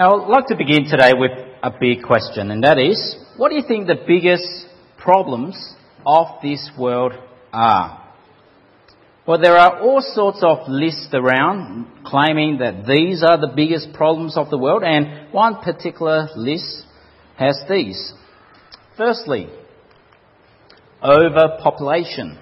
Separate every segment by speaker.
Speaker 1: Now, I'd like to begin today with a big question, and that is, what do you think the biggest problems of this world are? Well, there are all sorts of lists around claiming that these are the biggest problems of the world, and one particular list has these. Firstly, overpopulation.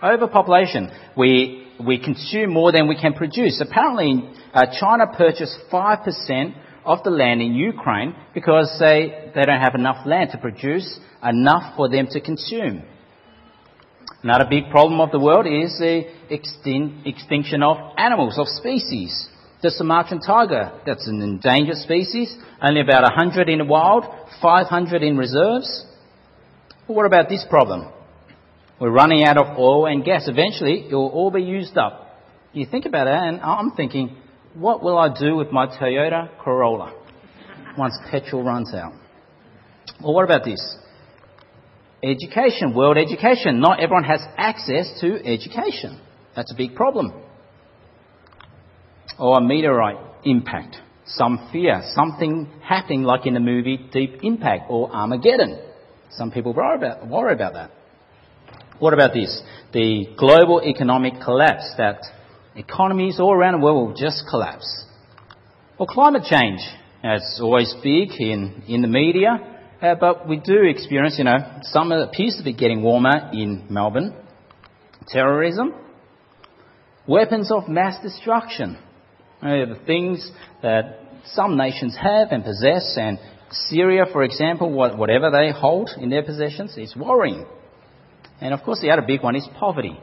Speaker 1: Overpopulation. We, we consume more than we can produce. Apparently, uh, China purchased 5% of the land in Ukraine because they, they don't have enough land to produce enough for them to consume. Another big problem of the world is the extin- extinction of animals, of species. The Sumatran tiger, that's an endangered species, only about 100 in the wild, 500 in reserves. But what about this problem? We're running out of oil and gas. Eventually, it will all be used up. You think about it, and I'm thinking, what will I do with my Toyota Corolla once petrol runs out? Well, what about this? Education, world education. Not everyone has access to education. That's a big problem. Or a meteorite impact. Some fear, something happening like in the movie Deep Impact or Armageddon. Some people worry about, worry about that. What about this? The global economic collapse that economies all around the world will just collapse. Or climate change. It's always big in, in the media uh, but we do experience, you know, summer appears to be getting warmer in Melbourne. Terrorism, weapons of mass destruction, uh, the things that some nations have and possess, and Syria, for example, whatever they hold in their possessions is worrying. And of course, the other big one is poverty.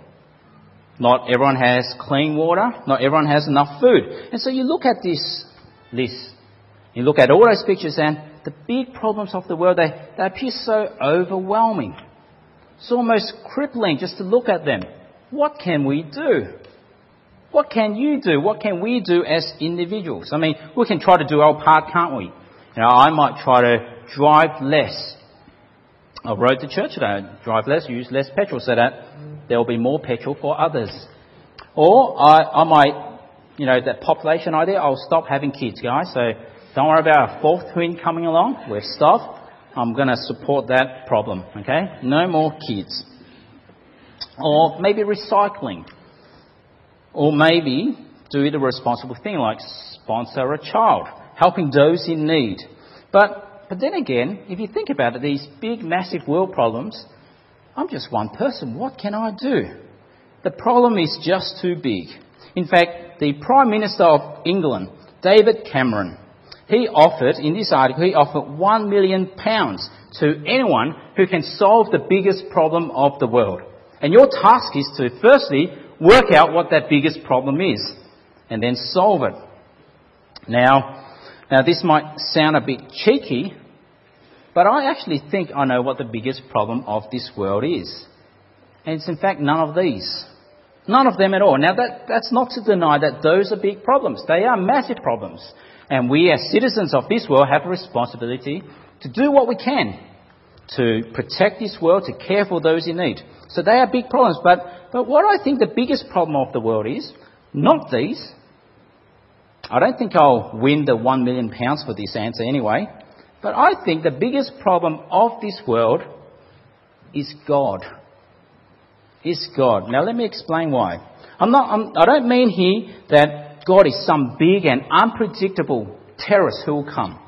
Speaker 1: Not everyone has clean water, not everyone has enough food. And so you look at this list, you look at all those pictures, and the big problems of the world, they, they appear so overwhelming. It's almost crippling just to look at them. What can we do? What can you do? What can we do as individuals? I mean, we can try to do our part, can't we? You know, I might try to drive less. I rode to church today. Drive less, use less petrol so that there will be more petrol for others. Or I, I might, you know, that population idea, I'll stop having kids, guys. So don't worry about a fourth twin coming along. We're stopped. I'm going to support that problem, okay? No more kids. Or maybe recycling. Or maybe do the responsible thing like sponsor a child, helping those in need. But, but then again, if you think about it, these big, massive world problems, I'm just one person. What can I do? The problem is just too big. In fact, the Prime Minister of England, David Cameron, he offered, in this article, he offered one million pounds to anyone who can solve the biggest problem of the world. And your task is to firstly work out what that biggest problem is and then solve it. Now, now this might sound a bit cheeky, but I actually think I know what the biggest problem of this world is. And it's in fact none of these. None of them at all. Now that, that's not to deny that those are big problems. They are massive problems. And we as citizens of this world have a responsibility to do what we can to protect this world, to care for those in need. So they are big problems. But, but what I think the biggest problem of the world is, not these. I don't think I'll win the one million pounds for this answer anyway. But I think the biggest problem of this world is God. Is God. Now let me explain why. I'm not, I'm, I don't mean here that God is some big and unpredictable terrorist who will come.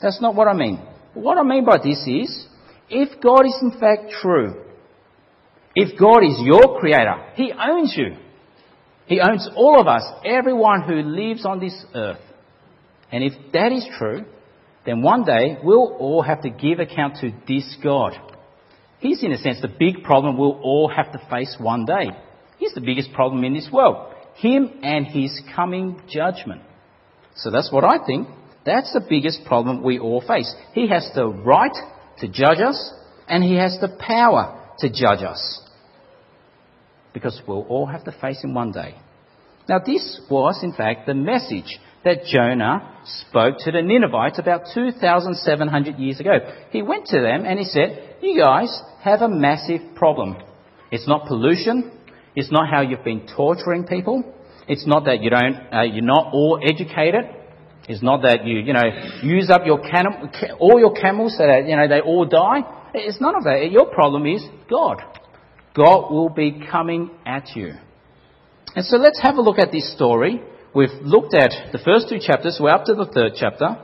Speaker 1: That's not what I mean. What I mean by this is, if God is in fact true, if God is your creator, He owns you. He owns all of us, everyone who lives on this earth. And if that is true, then one day we'll all have to give account to this God. He's, in a sense, the big problem we'll all have to face one day. He's the biggest problem in this world. Him and His coming judgment. So that's what I think. That's the biggest problem we all face. He has the right to judge us, and He has the power to judge us. Because we'll all have to face Him one day. Now, this was, in fact, the message that Jonah spoke to the Ninevites about 2,700 years ago. He went to them and he said, You guys have a massive problem. It's not pollution, it's not how you've been torturing people. It's not that you don't, uh, you're not all educated. It's not that you, you know, use up your cam- all your camels so that, you know, they all die. It's none of that. Your problem is God. God will be coming at you. And so let's have a look at this story. We've looked at the first two chapters. We're up to the third chapter.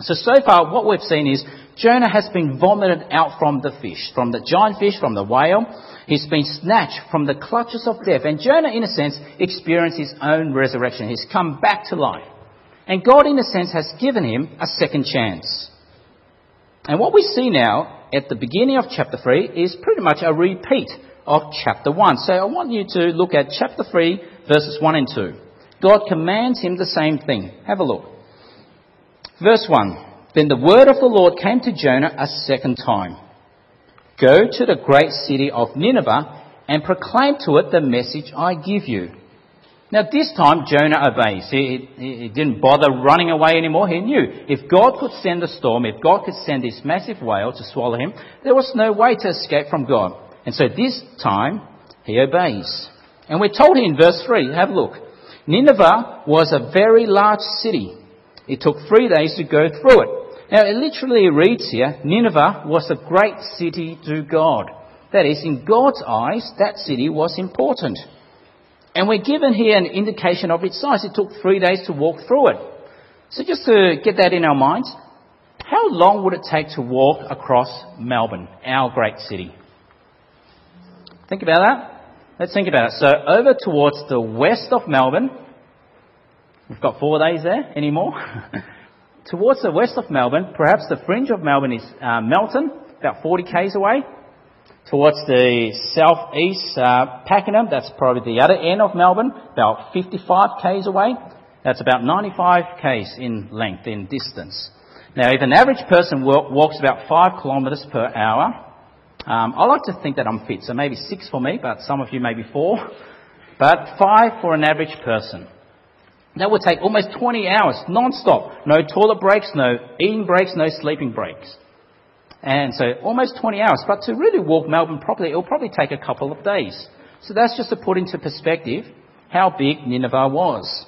Speaker 1: So, so far what we've seen is Jonah has been vomited out from the fish, from the giant fish, from the whale. He's been snatched from the clutches of death. And Jonah, in a sense, experienced his own resurrection. He's come back to life. And God, in a sense, has given him a second chance. And what we see now at the beginning of chapter 3 is pretty much a repeat of chapter 1. So I want you to look at chapter 3, verses 1 and 2. God commands him the same thing. Have a look. Verse 1 Then the word of the Lord came to Jonah a second time Go to the great city of Nineveh and proclaim to it the message I give you. Now, this time Jonah obeys. He, he, he, didn't bother running away anymore. He knew if God could send a storm, if God could send this massive whale to swallow him, there was no way to escape from God. And so this time he obeys. And we're told in verse 3, have a look. Nineveh was a very large city. It took three days to go through it. Now, it literally reads here Nineveh was a great city to God. That is, in God's eyes, that city was important. And we're given here an indication of its size. It took three days to walk through it. So, just to get that in our minds, how long would it take to walk across Melbourne, our great city? Think about that. Let's think about it. So, over towards the west of Melbourne, we've got four days there anymore. towards the west of Melbourne, perhaps the fringe of Melbourne is uh, Melton, about 40 k's away. Towards the southeast, uh, Pakenham, that's probably the other end of Melbourne, about 55 k's away. That's about 95 k's in length, in distance. Now, if an average person walks about 5 kilometres per hour, um, I like to think that I'm fit, so maybe 6 for me, but some of you maybe 4. But 5 for an average person. That would take almost 20 hours, non-stop. No toilet breaks, no eating breaks, no sleeping breaks. And so almost 20 hours. But to really walk Melbourne properly, it'll probably take a couple of days. So that's just to put into perspective how big Nineveh was.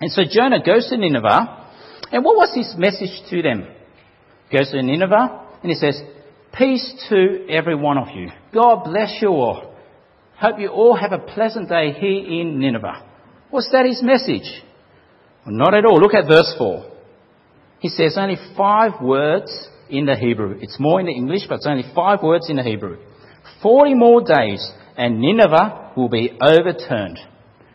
Speaker 1: And so Jonah goes to Nineveh, and what was his message to them? Goes to Nineveh, and he says, Peace to every one of you. God bless you all. Hope you all have a pleasant day here in Nineveh. Was that his message? Well, not at all. Look at verse 4. He says only five words in the Hebrew. It's more in the English, but it's only five words in the Hebrew. Forty more days, and Nineveh will be overturned.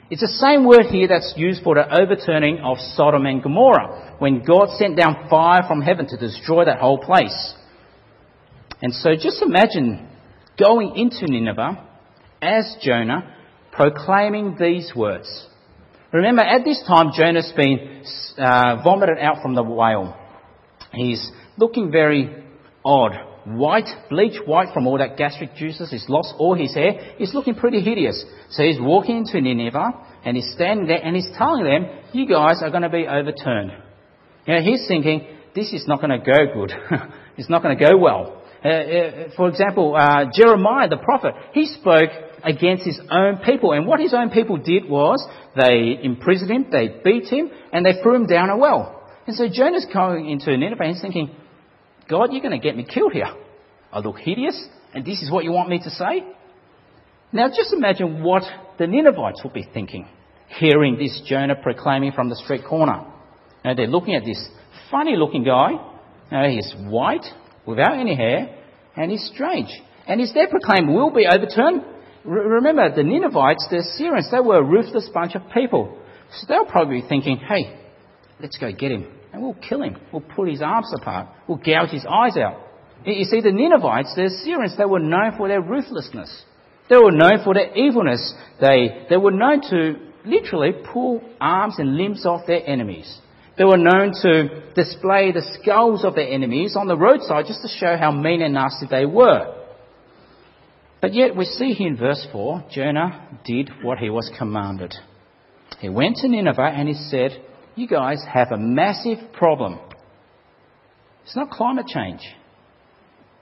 Speaker 1: It's the same word here that's used for the overturning of Sodom and Gomorrah, when God sent down fire from heaven to destroy that whole place. And so just imagine going into Nineveh as Jonah, proclaiming these words. Remember, at this time, Jonah's been uh, vomited out from the whale. He's looking very odd. White, bleach white from all that gastric juices. He's lost all his hair. He's looking pretty hideous. So he's walking into Nineveh and he's standing there and he's telling them, you guys are going to be overturned. Know, he's thinking, this is not going to go good. it's not going to go well. Uh, uh, for example, uh, Jeremiah the prophet, he spoke against his own people. And what his own people did was they imprisoned him, they beat him, and they threw him down a well. And so Jonah's going into Nineveh and he's thinking, God, you're going to get me killed here. I look hideous, and this is what you want me to say? Now just imagine what the Ninevites would be thinking, hearing this Jonah proclaiming from the street corner. Now they're looking at this funny looking guy. Now he's white, without any hair, and he's strange. And he's there proclaiming, will be overturned. remember, the Ninevites, the Assyrians, they were a ruthless bunch of people. So they'll probably be thinking, hey, let's go get him and we'll kill him. We'll pull his arms apart. We'll gouge his eyes out. You see, the Ninevites, the Assyrians, they were known for their ruthlessness. They were known for their evilness. They, they were known to literally pull arms and limbs off their enemies. They were known to display the skulls of their enemies on the roadside just to show how mean and nasty they were. But yet we see here in verse 4, Jonah did what he was commanded. He went to Nineveh and he said, you guys have a massive problem. It's not climate change.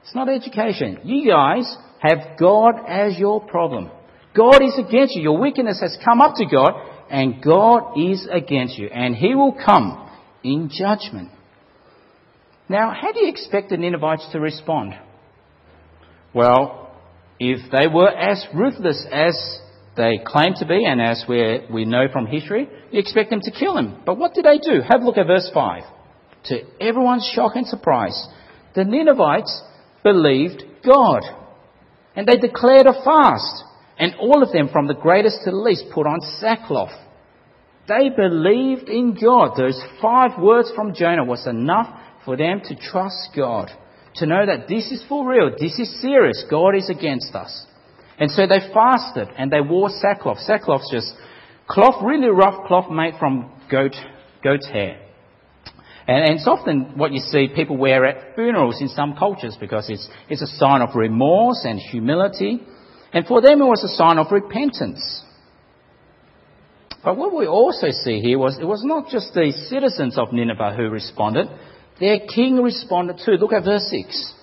Speaker 1: It's not education. You guys have God as your problem. God is against you. Your wickedness has come up to God, and God is against you. And He will come in judgment. Now, how do you expect the Ninevites to respond? Well, if they were as ruthless as they claim to be, and as we we know from history, you expect them to kill him. But what did they do? Have a look at verse 5. To everyone's shock and surprise, the Ninevites believed God. And they declared a fast. And all of them, from the greatest to the least, put on sackcloth. They believed in God. Those five words from Jonah was enough for them to trust God. To know that this is for real. This is serious. God is against us. And so they fasted and they wore sackcloth. Sackcloth's just cloth, really rough cloth made from goat, goat's hair. And, and, it's often what you see people wear at funerals in some cultures because it's, it's a sign of remorse and humility. And for them it was a sign of repentance. But what we also see here was it was not just the citizens of Nineveh who responded, their king responded too. Look at verse 6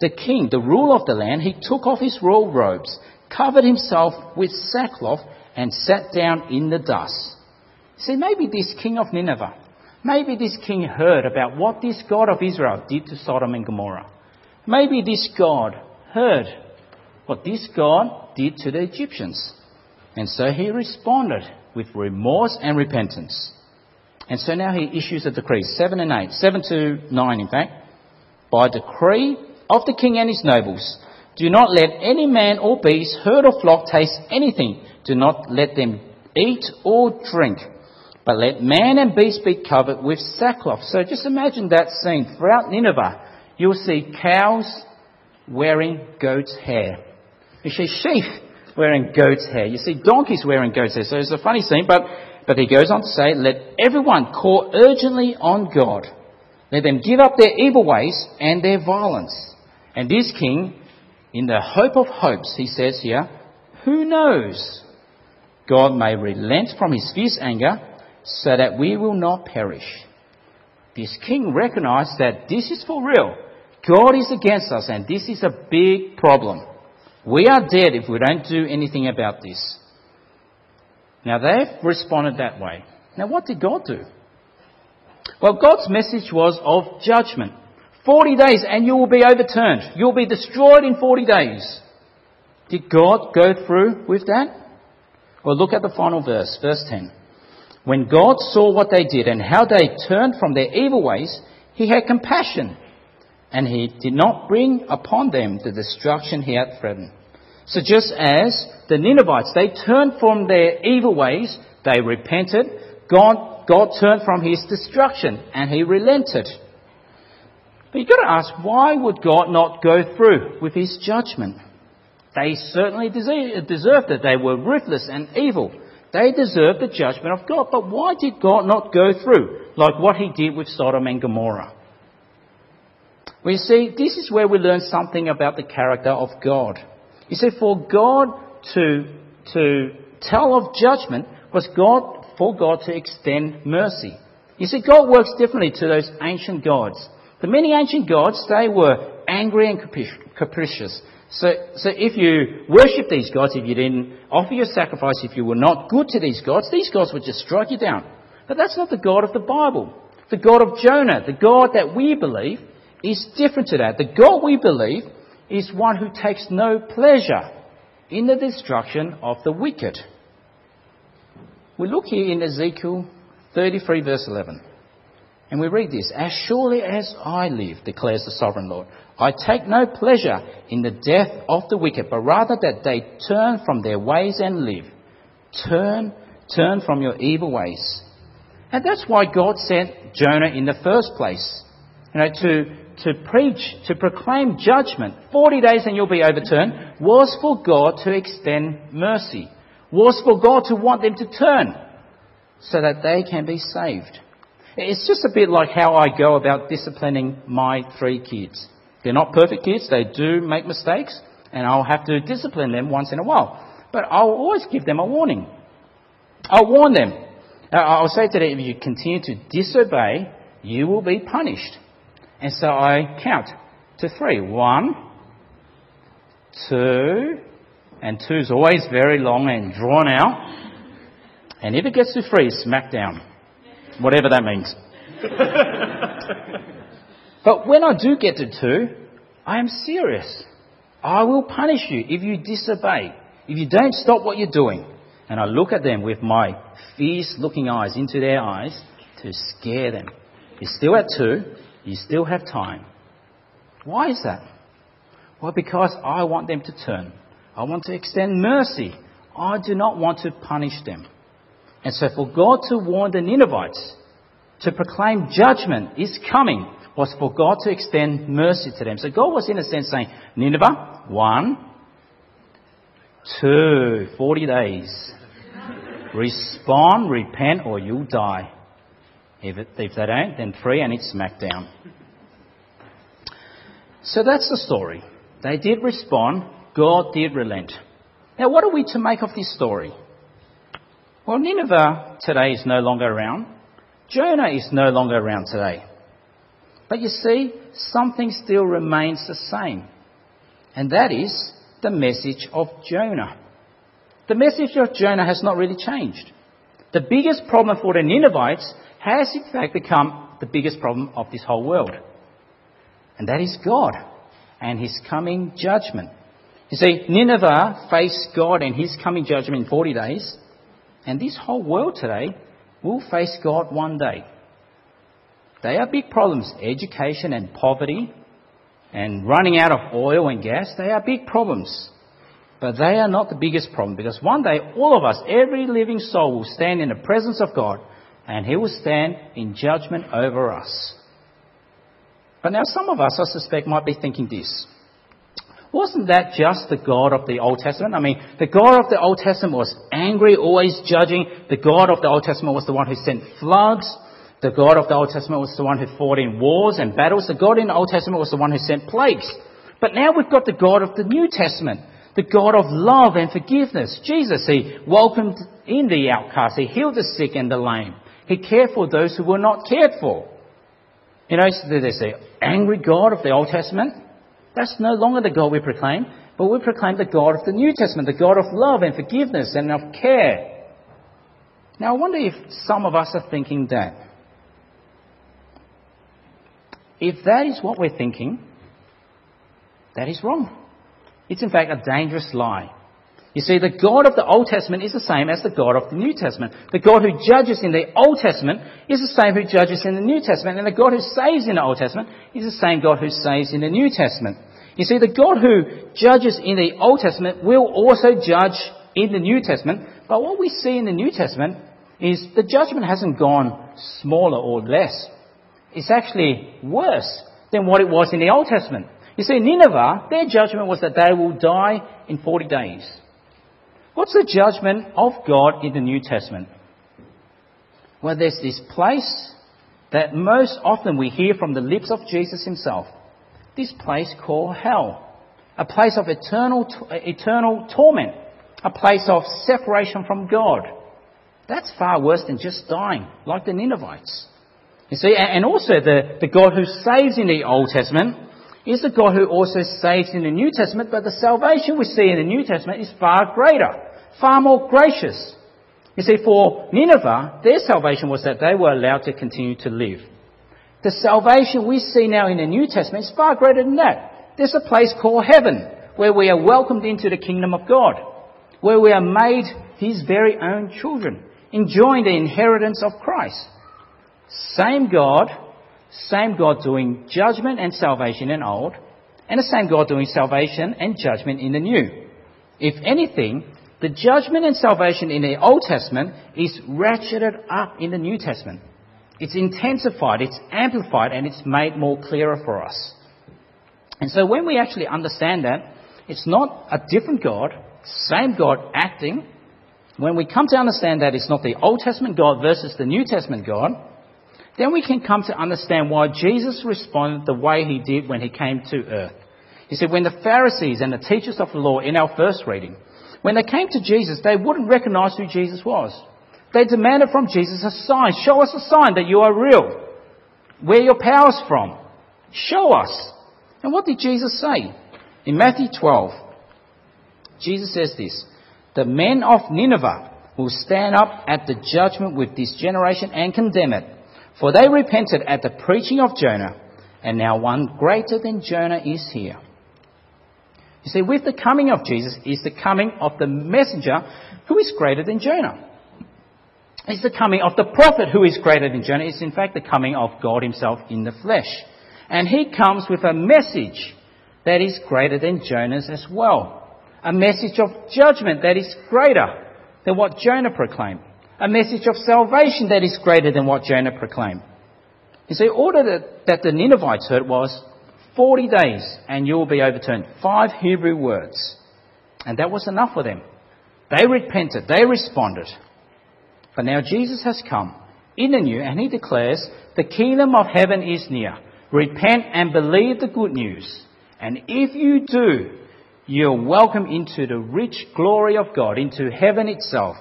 Speaker 1: the king, the ruler of the land, he took off his royal robes, covered himself with sackcloth, and sat down in the dust. See, maybe this king of Nineveh, maybe this king heard about what this God of Israel did to Sodom and Gomorrah. Maybe this God heard what this God did to the Egyptians. And so he responded with remorse and repentance. And so now he issues a decree, 7 and 8, 7 to 9 in fact. By decree of the king and his nobles. Do not let any man or beast, herd or flock taste anything. Do not let them eat or drink. But let man and beast be covered with sackcloth. So just imagine that scene. Throughout Nineveh, you'll see cows wearing goat's hair. You see sheep wearing goat's hair. You see donkeys wearing goat's hair. So it's a funny scene, but, but he goes on to say, let everyone call urgently on God. Let them give up their evil ways and their violence. And this king, in the hope of hopes, he says here, who knows? God may relent from his fierce anger so that we will not perish. This king recognized that this is for real. God is against us and this is a big problem. We are dead if we don't do anything about this. Now they've responded that way. Now what did God do? Well, God's message was of judgment. 40 days and you will be overturned. You'll be destroyed in 40 days. Did God go through with that? Well, look at the final verse, verse 10. When God saw what they did and how they turned from their evil ways, he had compassion and he did not bring upon them the destruction he had threatened. So just as the Ninevites, they turned from their evil ways, they repented, God, God turned from his destruction and he relented. But you've got to ask, why would God not go through with his judgment? They certainly deserved it. They were ruthless and evil. They deserved the judgment of God. But why did God not go through like what he did with Sodom and Gomorrah? We see, this is where we learn something about the character of God. You see, for God to, to tell of judgment was God, for God to extend mercy. You see, God works differently to those ancient gods. The many ancient gods, they were angry and capricious. So, so if you worship these gods, if you didn't offer your sacrifice, if you were not good to these gods, these gods would just strike you down. But that's not the God of the Bible. The God of Jonah, the God that we believe, is different to that. The God we believe is one who takes no pleasure in the destruction of the wicked. We look here in Ezekiel 33 verse 11. And we read this, As surely as I live, declares the sovereign Lord, I take no pleasure in the death of the wicked, but rather that they turn from their ways and live. Turn, turn from your evil ways. And that's why God sent Jonah in the first place. You know, to, to preach, to proclaim judgment, 40 days and you'll be overturned, was for God to extend mercy. Was for God to want them to turn so that they can be saved. It's just a bit like how I go about disciplining my three kids. They're not perfect kids, they do make mistakes, and I'll have to discipline them once in a while. But I'll always give them a warning. I'll warn them. Uh, I'll say to them, if you continue to disobey, you will be punished. And so I count to three. One, two, and two is always very long and drawn out. And if it gets to three, smack down. Whatever that means. but when I do get to 2, I am serious. I will punish you if you disobey, if you don't stop what you're doing. And I look at them with my fierce looking eyes into their eyes to scare them. You're still at 2, you still have time. Why is that? Well, because I want them to turn. I want to extend mercy. I do not want to punish them. And so for God to warn the Ninevites, to proclaim judgment is coming, was for God to extend mercy to them. So God was in a sense saying, Nineveh, one, two, 40 days. Respond, repent, or you'll die. If, it, if they don't, then three and it's smack down. So that's the story. They did respond. God did relent. Now, what are we to make of this story? Well, Nineveh today is no longer around. Jonah is no longer around today. But you see, something still remains the same. And that is the message of Jonah. The message of Jonah has not really changed. The biggest problem for the Ninevites has in fact become the biggest problem of this whole world. And that is God and his coming judgment. You see, Nineveh faced God and his coming judgment in 40 days, and this whole world today will face God one day. They are big problems education and poverty, and running out of oil and gas. They are big problems. But they are not the biggest problem because one day all of us, every living soul, will stand in the presence of God and He will stand in judgment over us. But now some of us, I suspect, might be thinking this. Wasn't that just the God of the Old Testament? I mean, the God of the Old Testament was angry, always judging. The God of the Old Testament was the one who sent floods. The God of the Old Testament was the one who fought in wars and battles. The God in the Old Testament was the one who sent plagues. But now we've got the God of the New Testament, the God of love and forgiveness. Jesus, He welcomed in the outcast. He healed the sick and the lame. He cared for those who were not cared for. You know, they the angry God of the Old Testament. That's no longer the God we proclaim, but we proclaim the God of the New Testament, the God of love and forgiveness and of care. Now, I wonder if some of us are thinking that. If that is what we're thinking, that is wrong. It's in fact a dangerous lie. You see, the God of the Old Testament is the same as the God of the New Testament. The God who judges in the Old Testament is the same who judges in the New Testament. And the God who saves in the Old Testament is the same God who saves in the New Testament. You see, the God who judges in the Old Testament will also judge in the New Testament. But what we see in the New Testament is the judgment hasn't gone smaller or less. It's actually worse than what it was in the Old Testament. You see, Nineveh, their judgment was that they will die in 40 days. What's the judgment of God in the New Testament? Well, there's this place that most often we hear from the lips of Jesus himself. This place called hell. A place of eternal, eternal torment. A place of separation from God. That's far worse than just dying, like the Ninevites. You see, and also the, the God who saves in the Old Testament is the God who also saves in the New Testament, but the salvation we see in the New Testament is far greater, far more gracious. You see, for Nineveh, their salvation was that they were allowed to continue to live. The salvation we see now in the New Testament is far greater than that. There's a place called heaven, where we are welcomed into the kingdom of God, where we are made His very own children, enjoying the inheritance of Christ. Same God same God doing judgment and salvation in old, and the same God doing salvation and judgment in the new. If anything, the judgment and salvation in the Old Testament is ratcheted up in the New Testament. It's intensified, it's amplified, and it's made more clearer for us. And so when we actually understand that, it's not a different God, same God acting. When we come to understand that it's not the Old Testament God versus the New Testament God, then we can come to understand why Jesus responded the way he did when he came to earth. He said, when the Pharisees and the teachers of the law in our first reading, when they came to Jesus, they wouldn't recognize who Jesus was. They demanded from Jesus a sign. Show us a sign that you are real. Where your power's from. Show us. And what did Jesus say? In Matthew 12, Jesus says this, the men of Nineveh will stand up at the judgment with this generation and condemn it For they repented at the preaching of Jonah, and now one greater than Jonah is here. You see, with the coming of Jesus is the coming of the messenger who is greater than Jonah. It's the coming of the prophet who is greater than Jonah. It's in fact the coming of God himself in the flesh. And he comes with a message that is greater than Jonah's as well. A message of judgment that is greater than what Jonah proclaimed. A message of salvation that is greater than what Jonah proclaimed. You see, all that, that the Ninevites heard was 40 days and you will be overturned. Five Hebrew words. And that was enough for them. They repented. They responded. But now Jesus has come in the new and he declares, the kingdom of heaven is near. Repent and believe the good news. And if you do, you're welcome into the rich glory of God, into heaven itself,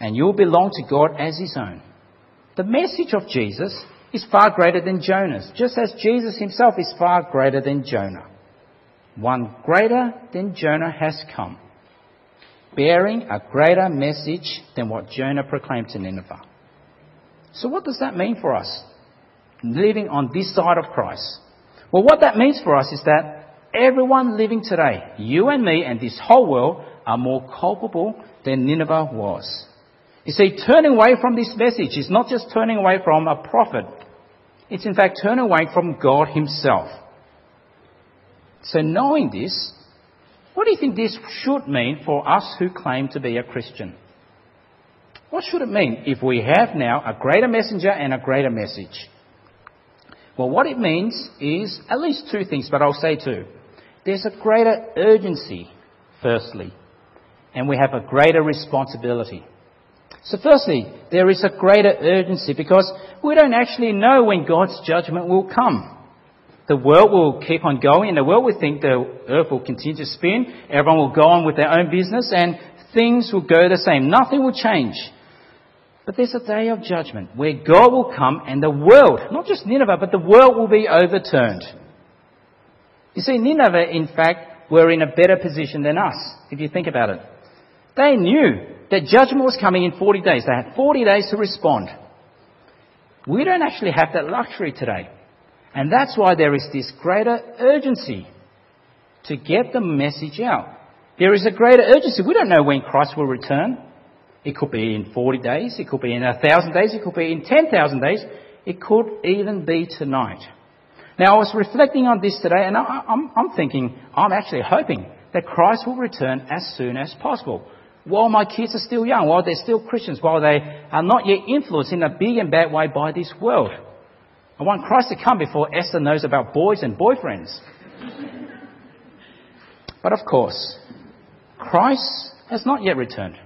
Speaker 1: and you'll belong to God as His own. The message of Jesus is far greater than Jonah's, just as Jesus himself is far greater than Jonah. One greater than Jonah has come, bearing a greater message than what Jonah proclaimed to Nineveh. So, what does that mean for us, living on this side of Christ? Well, what that means for us is that everyone living today, you and me and this whole world, are more culpable than Nineveh was. You see, turning away from this message is not just turning away from a prophet. It's in fact turn away from God Himself. So knowing this, what do you think this should mean for us who claim to be a Christian? What should it mean if we have now a greater messenger and a greater message? Well, what it means is at least two things, but I'll say two there's a greater urgency, firstly, and we have a greater responsibility. So, firstly, there is a greater urgency because we don't actually know when God's judgment will come. The world will keep on going, the world will think the earth will continue to spin, everyone will go on with their own business, and things will go the same. Nothing will change. But there's a day of judgment where God will come and the world, not just Nineveh, but the world will be overturned. You see, Nineveh, in fact, were in a better position than us, if you think about it. They knew that judgment was coming in 40 days. They had 40 days to respond. We don't actually have that luxury today. And that's why there is this greater urgency to get the message out. There is a greater urgency. We don't know when Christ will return. It could be in 40 days, it could be in 1,000 days, it could be in 10,000 days, it could even be tonight. Now, I was reflecting on this today, and I, am I'm thinking, I'm actually hoping that Christ will return as soon as possible. While my kids are still young, while they're still Christians, while they are not yet influenced in a big and bad way by this world. I want Christ to come before Esther knows about boys and boyfriends. but of course, Christ has not yet returned.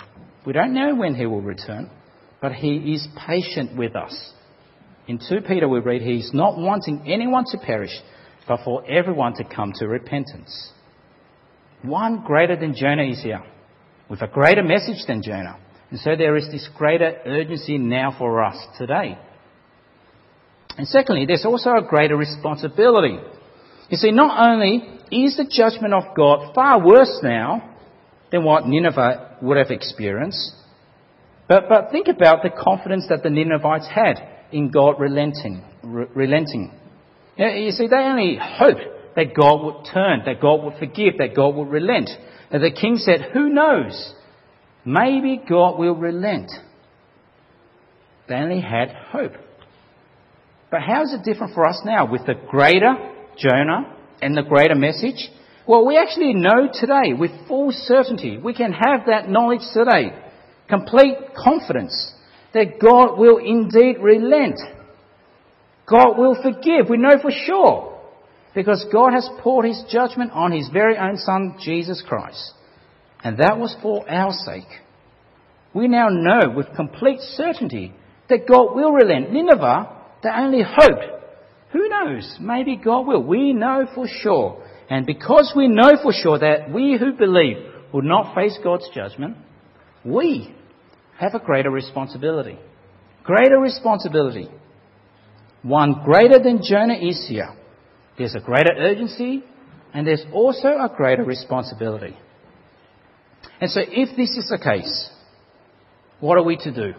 Speaker 1: We don't know when he will return, but he is patient with us. In 2 Peter, we read, He is not wanting anyone to perish, but for everyone to come to repentance. One greater than Jonah is here, with a greater message than Jonah. And so there is this greater urgency now for us today. And secondly, there's also a greater responsibility. You see, not only is the judgment of God far worse now than what Nineveh would have experienced, but, but think about the confidence that the Ninevites had in God relenting. Re- relenting. You, know, you see, they only hoped that God would turn, that God would forgive, that God would relent. And the king said, Who knows? Maybe God will relent. They only had hope. But how is it different for us now with the greater Jonah and the greater message? Well, we actually know today with full certainty. We can have that knowledge today. Complete confidence that God will indeed relent. God will forgive. We know for sure. Because God has poured His judgment on His very own Son, Jesus Christ. And that was for our sake. We now know with complete certainty that God will relent. Nineveh, they only hoped. Who knows? Maybe God will. We know for sure. And because we know for sure that we who believe will not face God's judgment, we have a greater responsibility. Greater responsibility. One greater than Jonah is here. There's a greater urgency and there's also a greater responsibility. And so if this is the case, what are we to do?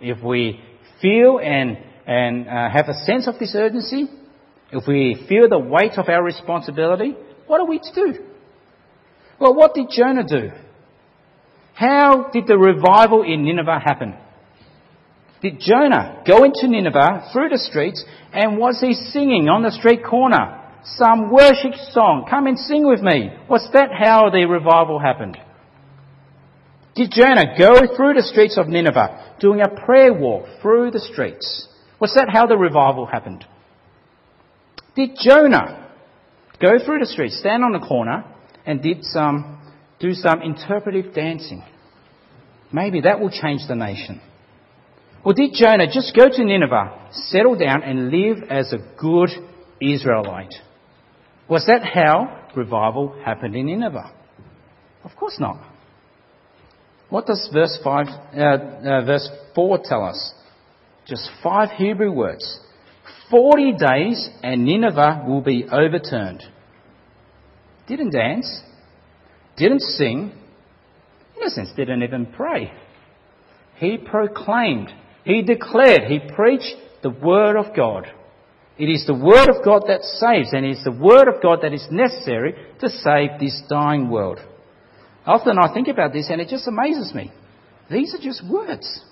Speaker 1: If we feel and and uh, have a sense of this urgency, if we feel the weight of our responsibility, what are we to do? Well, what did Jonah do? How did the revival in Nineveh happen? Did Jonah go into Nineveh through the streets and was he singing on the street corner some worship song? Come and sing with me. Was that how the revival happened? Did Jonah go through the streets of Nineveh doing a prayer walk through the streets? Was that how the revival happened? Did Jonah go through the streets, stand on the corner, and did some, do some interpretive dancing? Maybe that will change the nation. Or did Jonah just go to Nineveh, settle down, and live as a good Israelite? Was that how revival happened in Nineveh? Of course not. What does verse 5, uh, uh, verse 4 tell us? Just five Hebrew words. 40 days and Nineveh will be overturned. Didn't dance, didn't sing, in a sense, didn't even pray. He proclaimed, he declared, he preached the Word of God. It is the Word of God that saves, and it is the Word of God that is necessary to save this dying world. Often I think about this and it just amazes me. These are just words.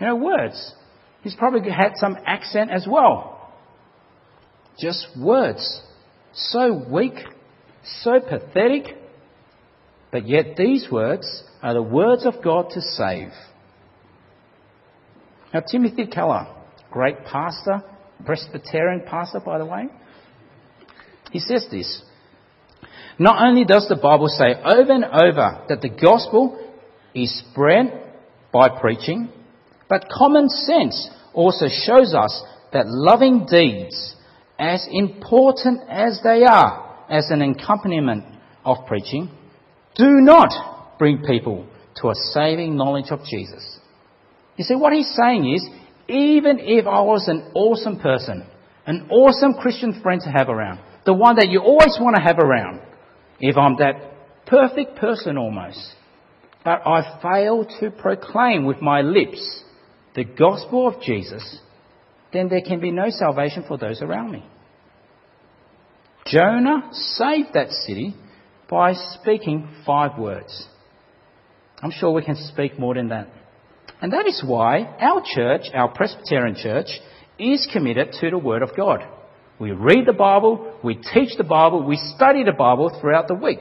Speaker 1: You know, words. He's probably had some accent as well. Just words. So weak, so pathetic, but yet these words are the words of God to save. Now, Timothy Keller, great pastor, Presbyterian pastor, by the way, he says this not only does the Bible say over and over that the gospel is spread by preaching, but common sense also shows us that loving deeds, as important as they are as an accompaniment of preaching, do not bring people to a saving knowledge of Jesus. You see, what he's saying is, even if I was an awesome person, an awesome Christian friend to have around, the one that you always want to have around, if I'm that perfect person almost, but I fail to proclaim with my lips the gospel of Jesus, then there can be no salvation for those around me. Jonah saved that city by speaking five words. I'm sure we can speak more than that. And that is why our church, our Presbyterian church, is committed to the Word of God. We read the Bible, we teach the Bible, we study the Bible throughout the week.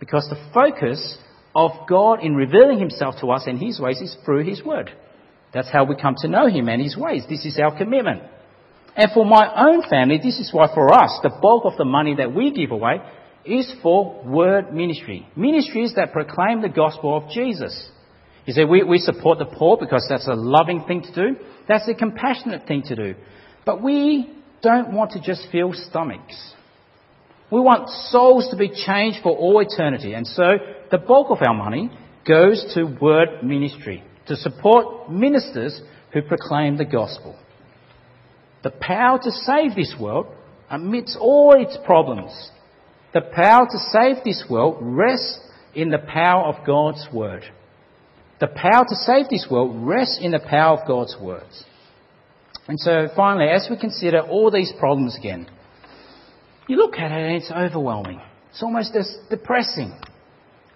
Speaker 1: Because the focus of God in revealing Himself to us and His ways is through His Word. That's how we come to know Him and His ways. This is our commitment. And for my own family, this is why for us, the bulk of the money that we give away is for word ministry. Ministries that proclaim the gospel of Jesus. You see, we, we support the poor because that's a loving thing to do. That's a compassionate thing to do. But we don't want to just fill stomachs. We want souls to be changed for all eternity. And so the bulk of our money goes to word ministry, to support ministers who proclaim the gospel. The power to save this world amidst all its problems, the power to save this world rests in the power of God's word. The power to save this world rests in the power of God's words. And so finally, as we consider all these problems again, you look at it and it's overwhelming. It's almost as depressing,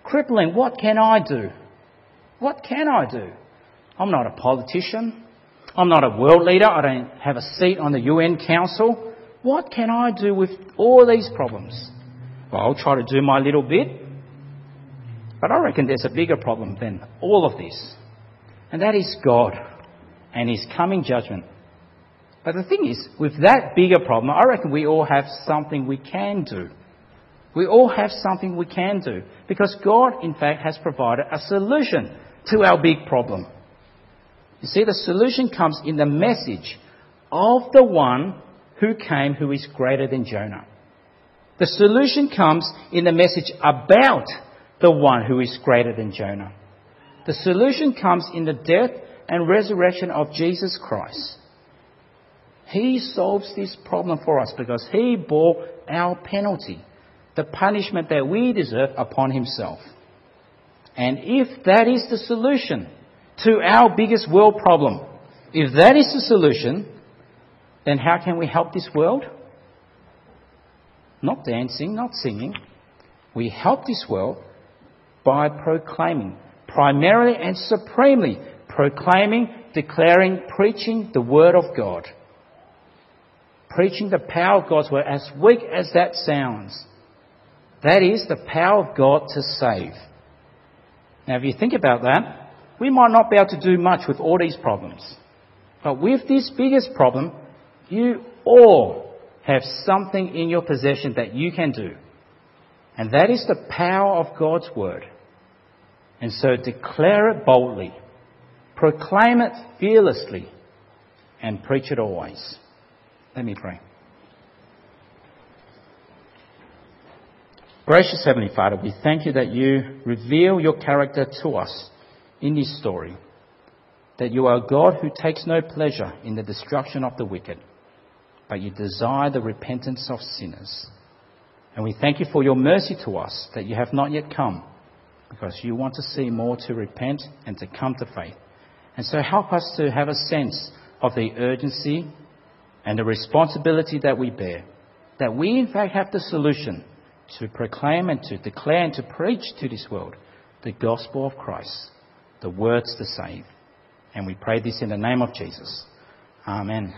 Speaker 1: crippling. What can I do? What can I do? I'm not a politician. I'm not a world leader. I don't have a seat on the UN Council. What can I do with all these problems? Well, I'll try to do my little bit. But I reckon there's a bigger problem than all of this. And that is God and His coming judgment. But the thing is, with that bigger problem, I reckon we all have something we can do. We all have something we can do. Because God, in fact, has provided a solution to our big problem. You see, the solution comes in the message of the one who came who is greater than Jonah. The solution comes in the message about the one who is greater than Jonah. The solution comes in the death and resurrection of Jesus Christ. He solves this problem for us because He bore our penalty, the punishment that we deserve upon Himself. And if that is the solution to our biggest world problem, if that is the solution, then how can we help this world? Not dancing, not singing. We help this world by proclaiming, primarily and supremely proclaiming, declaring, preaching the Word of God. Preaching the power of God's Word, as weak as that sounds. That is the power of God to save. Now, if you think about that, we might not be able to do much with all these problems. But with this biggest problem, you all have something in your possession that you can do. And that is the power of God's Word. And so declare it boldly, proclaim it fearlessly, and preach it always. Let me pray. Gracious Heavenly Father, we thank you that you reveal your character to us in this story. That you are a God who takes no pleasure in the destruction of the wicked, but you desire the repentance of sinners. And we thank you for your mercy to us that you have not yet come because you want to see more to repent and to come to faith. And so help us to have a sense of the urgency and the responsibility that we bear. That we, in fact, have the solution to proclaim and to declare and to preach to this world the gospel of Christ, the words to save. And we pray this in the name of Jesus. Amen.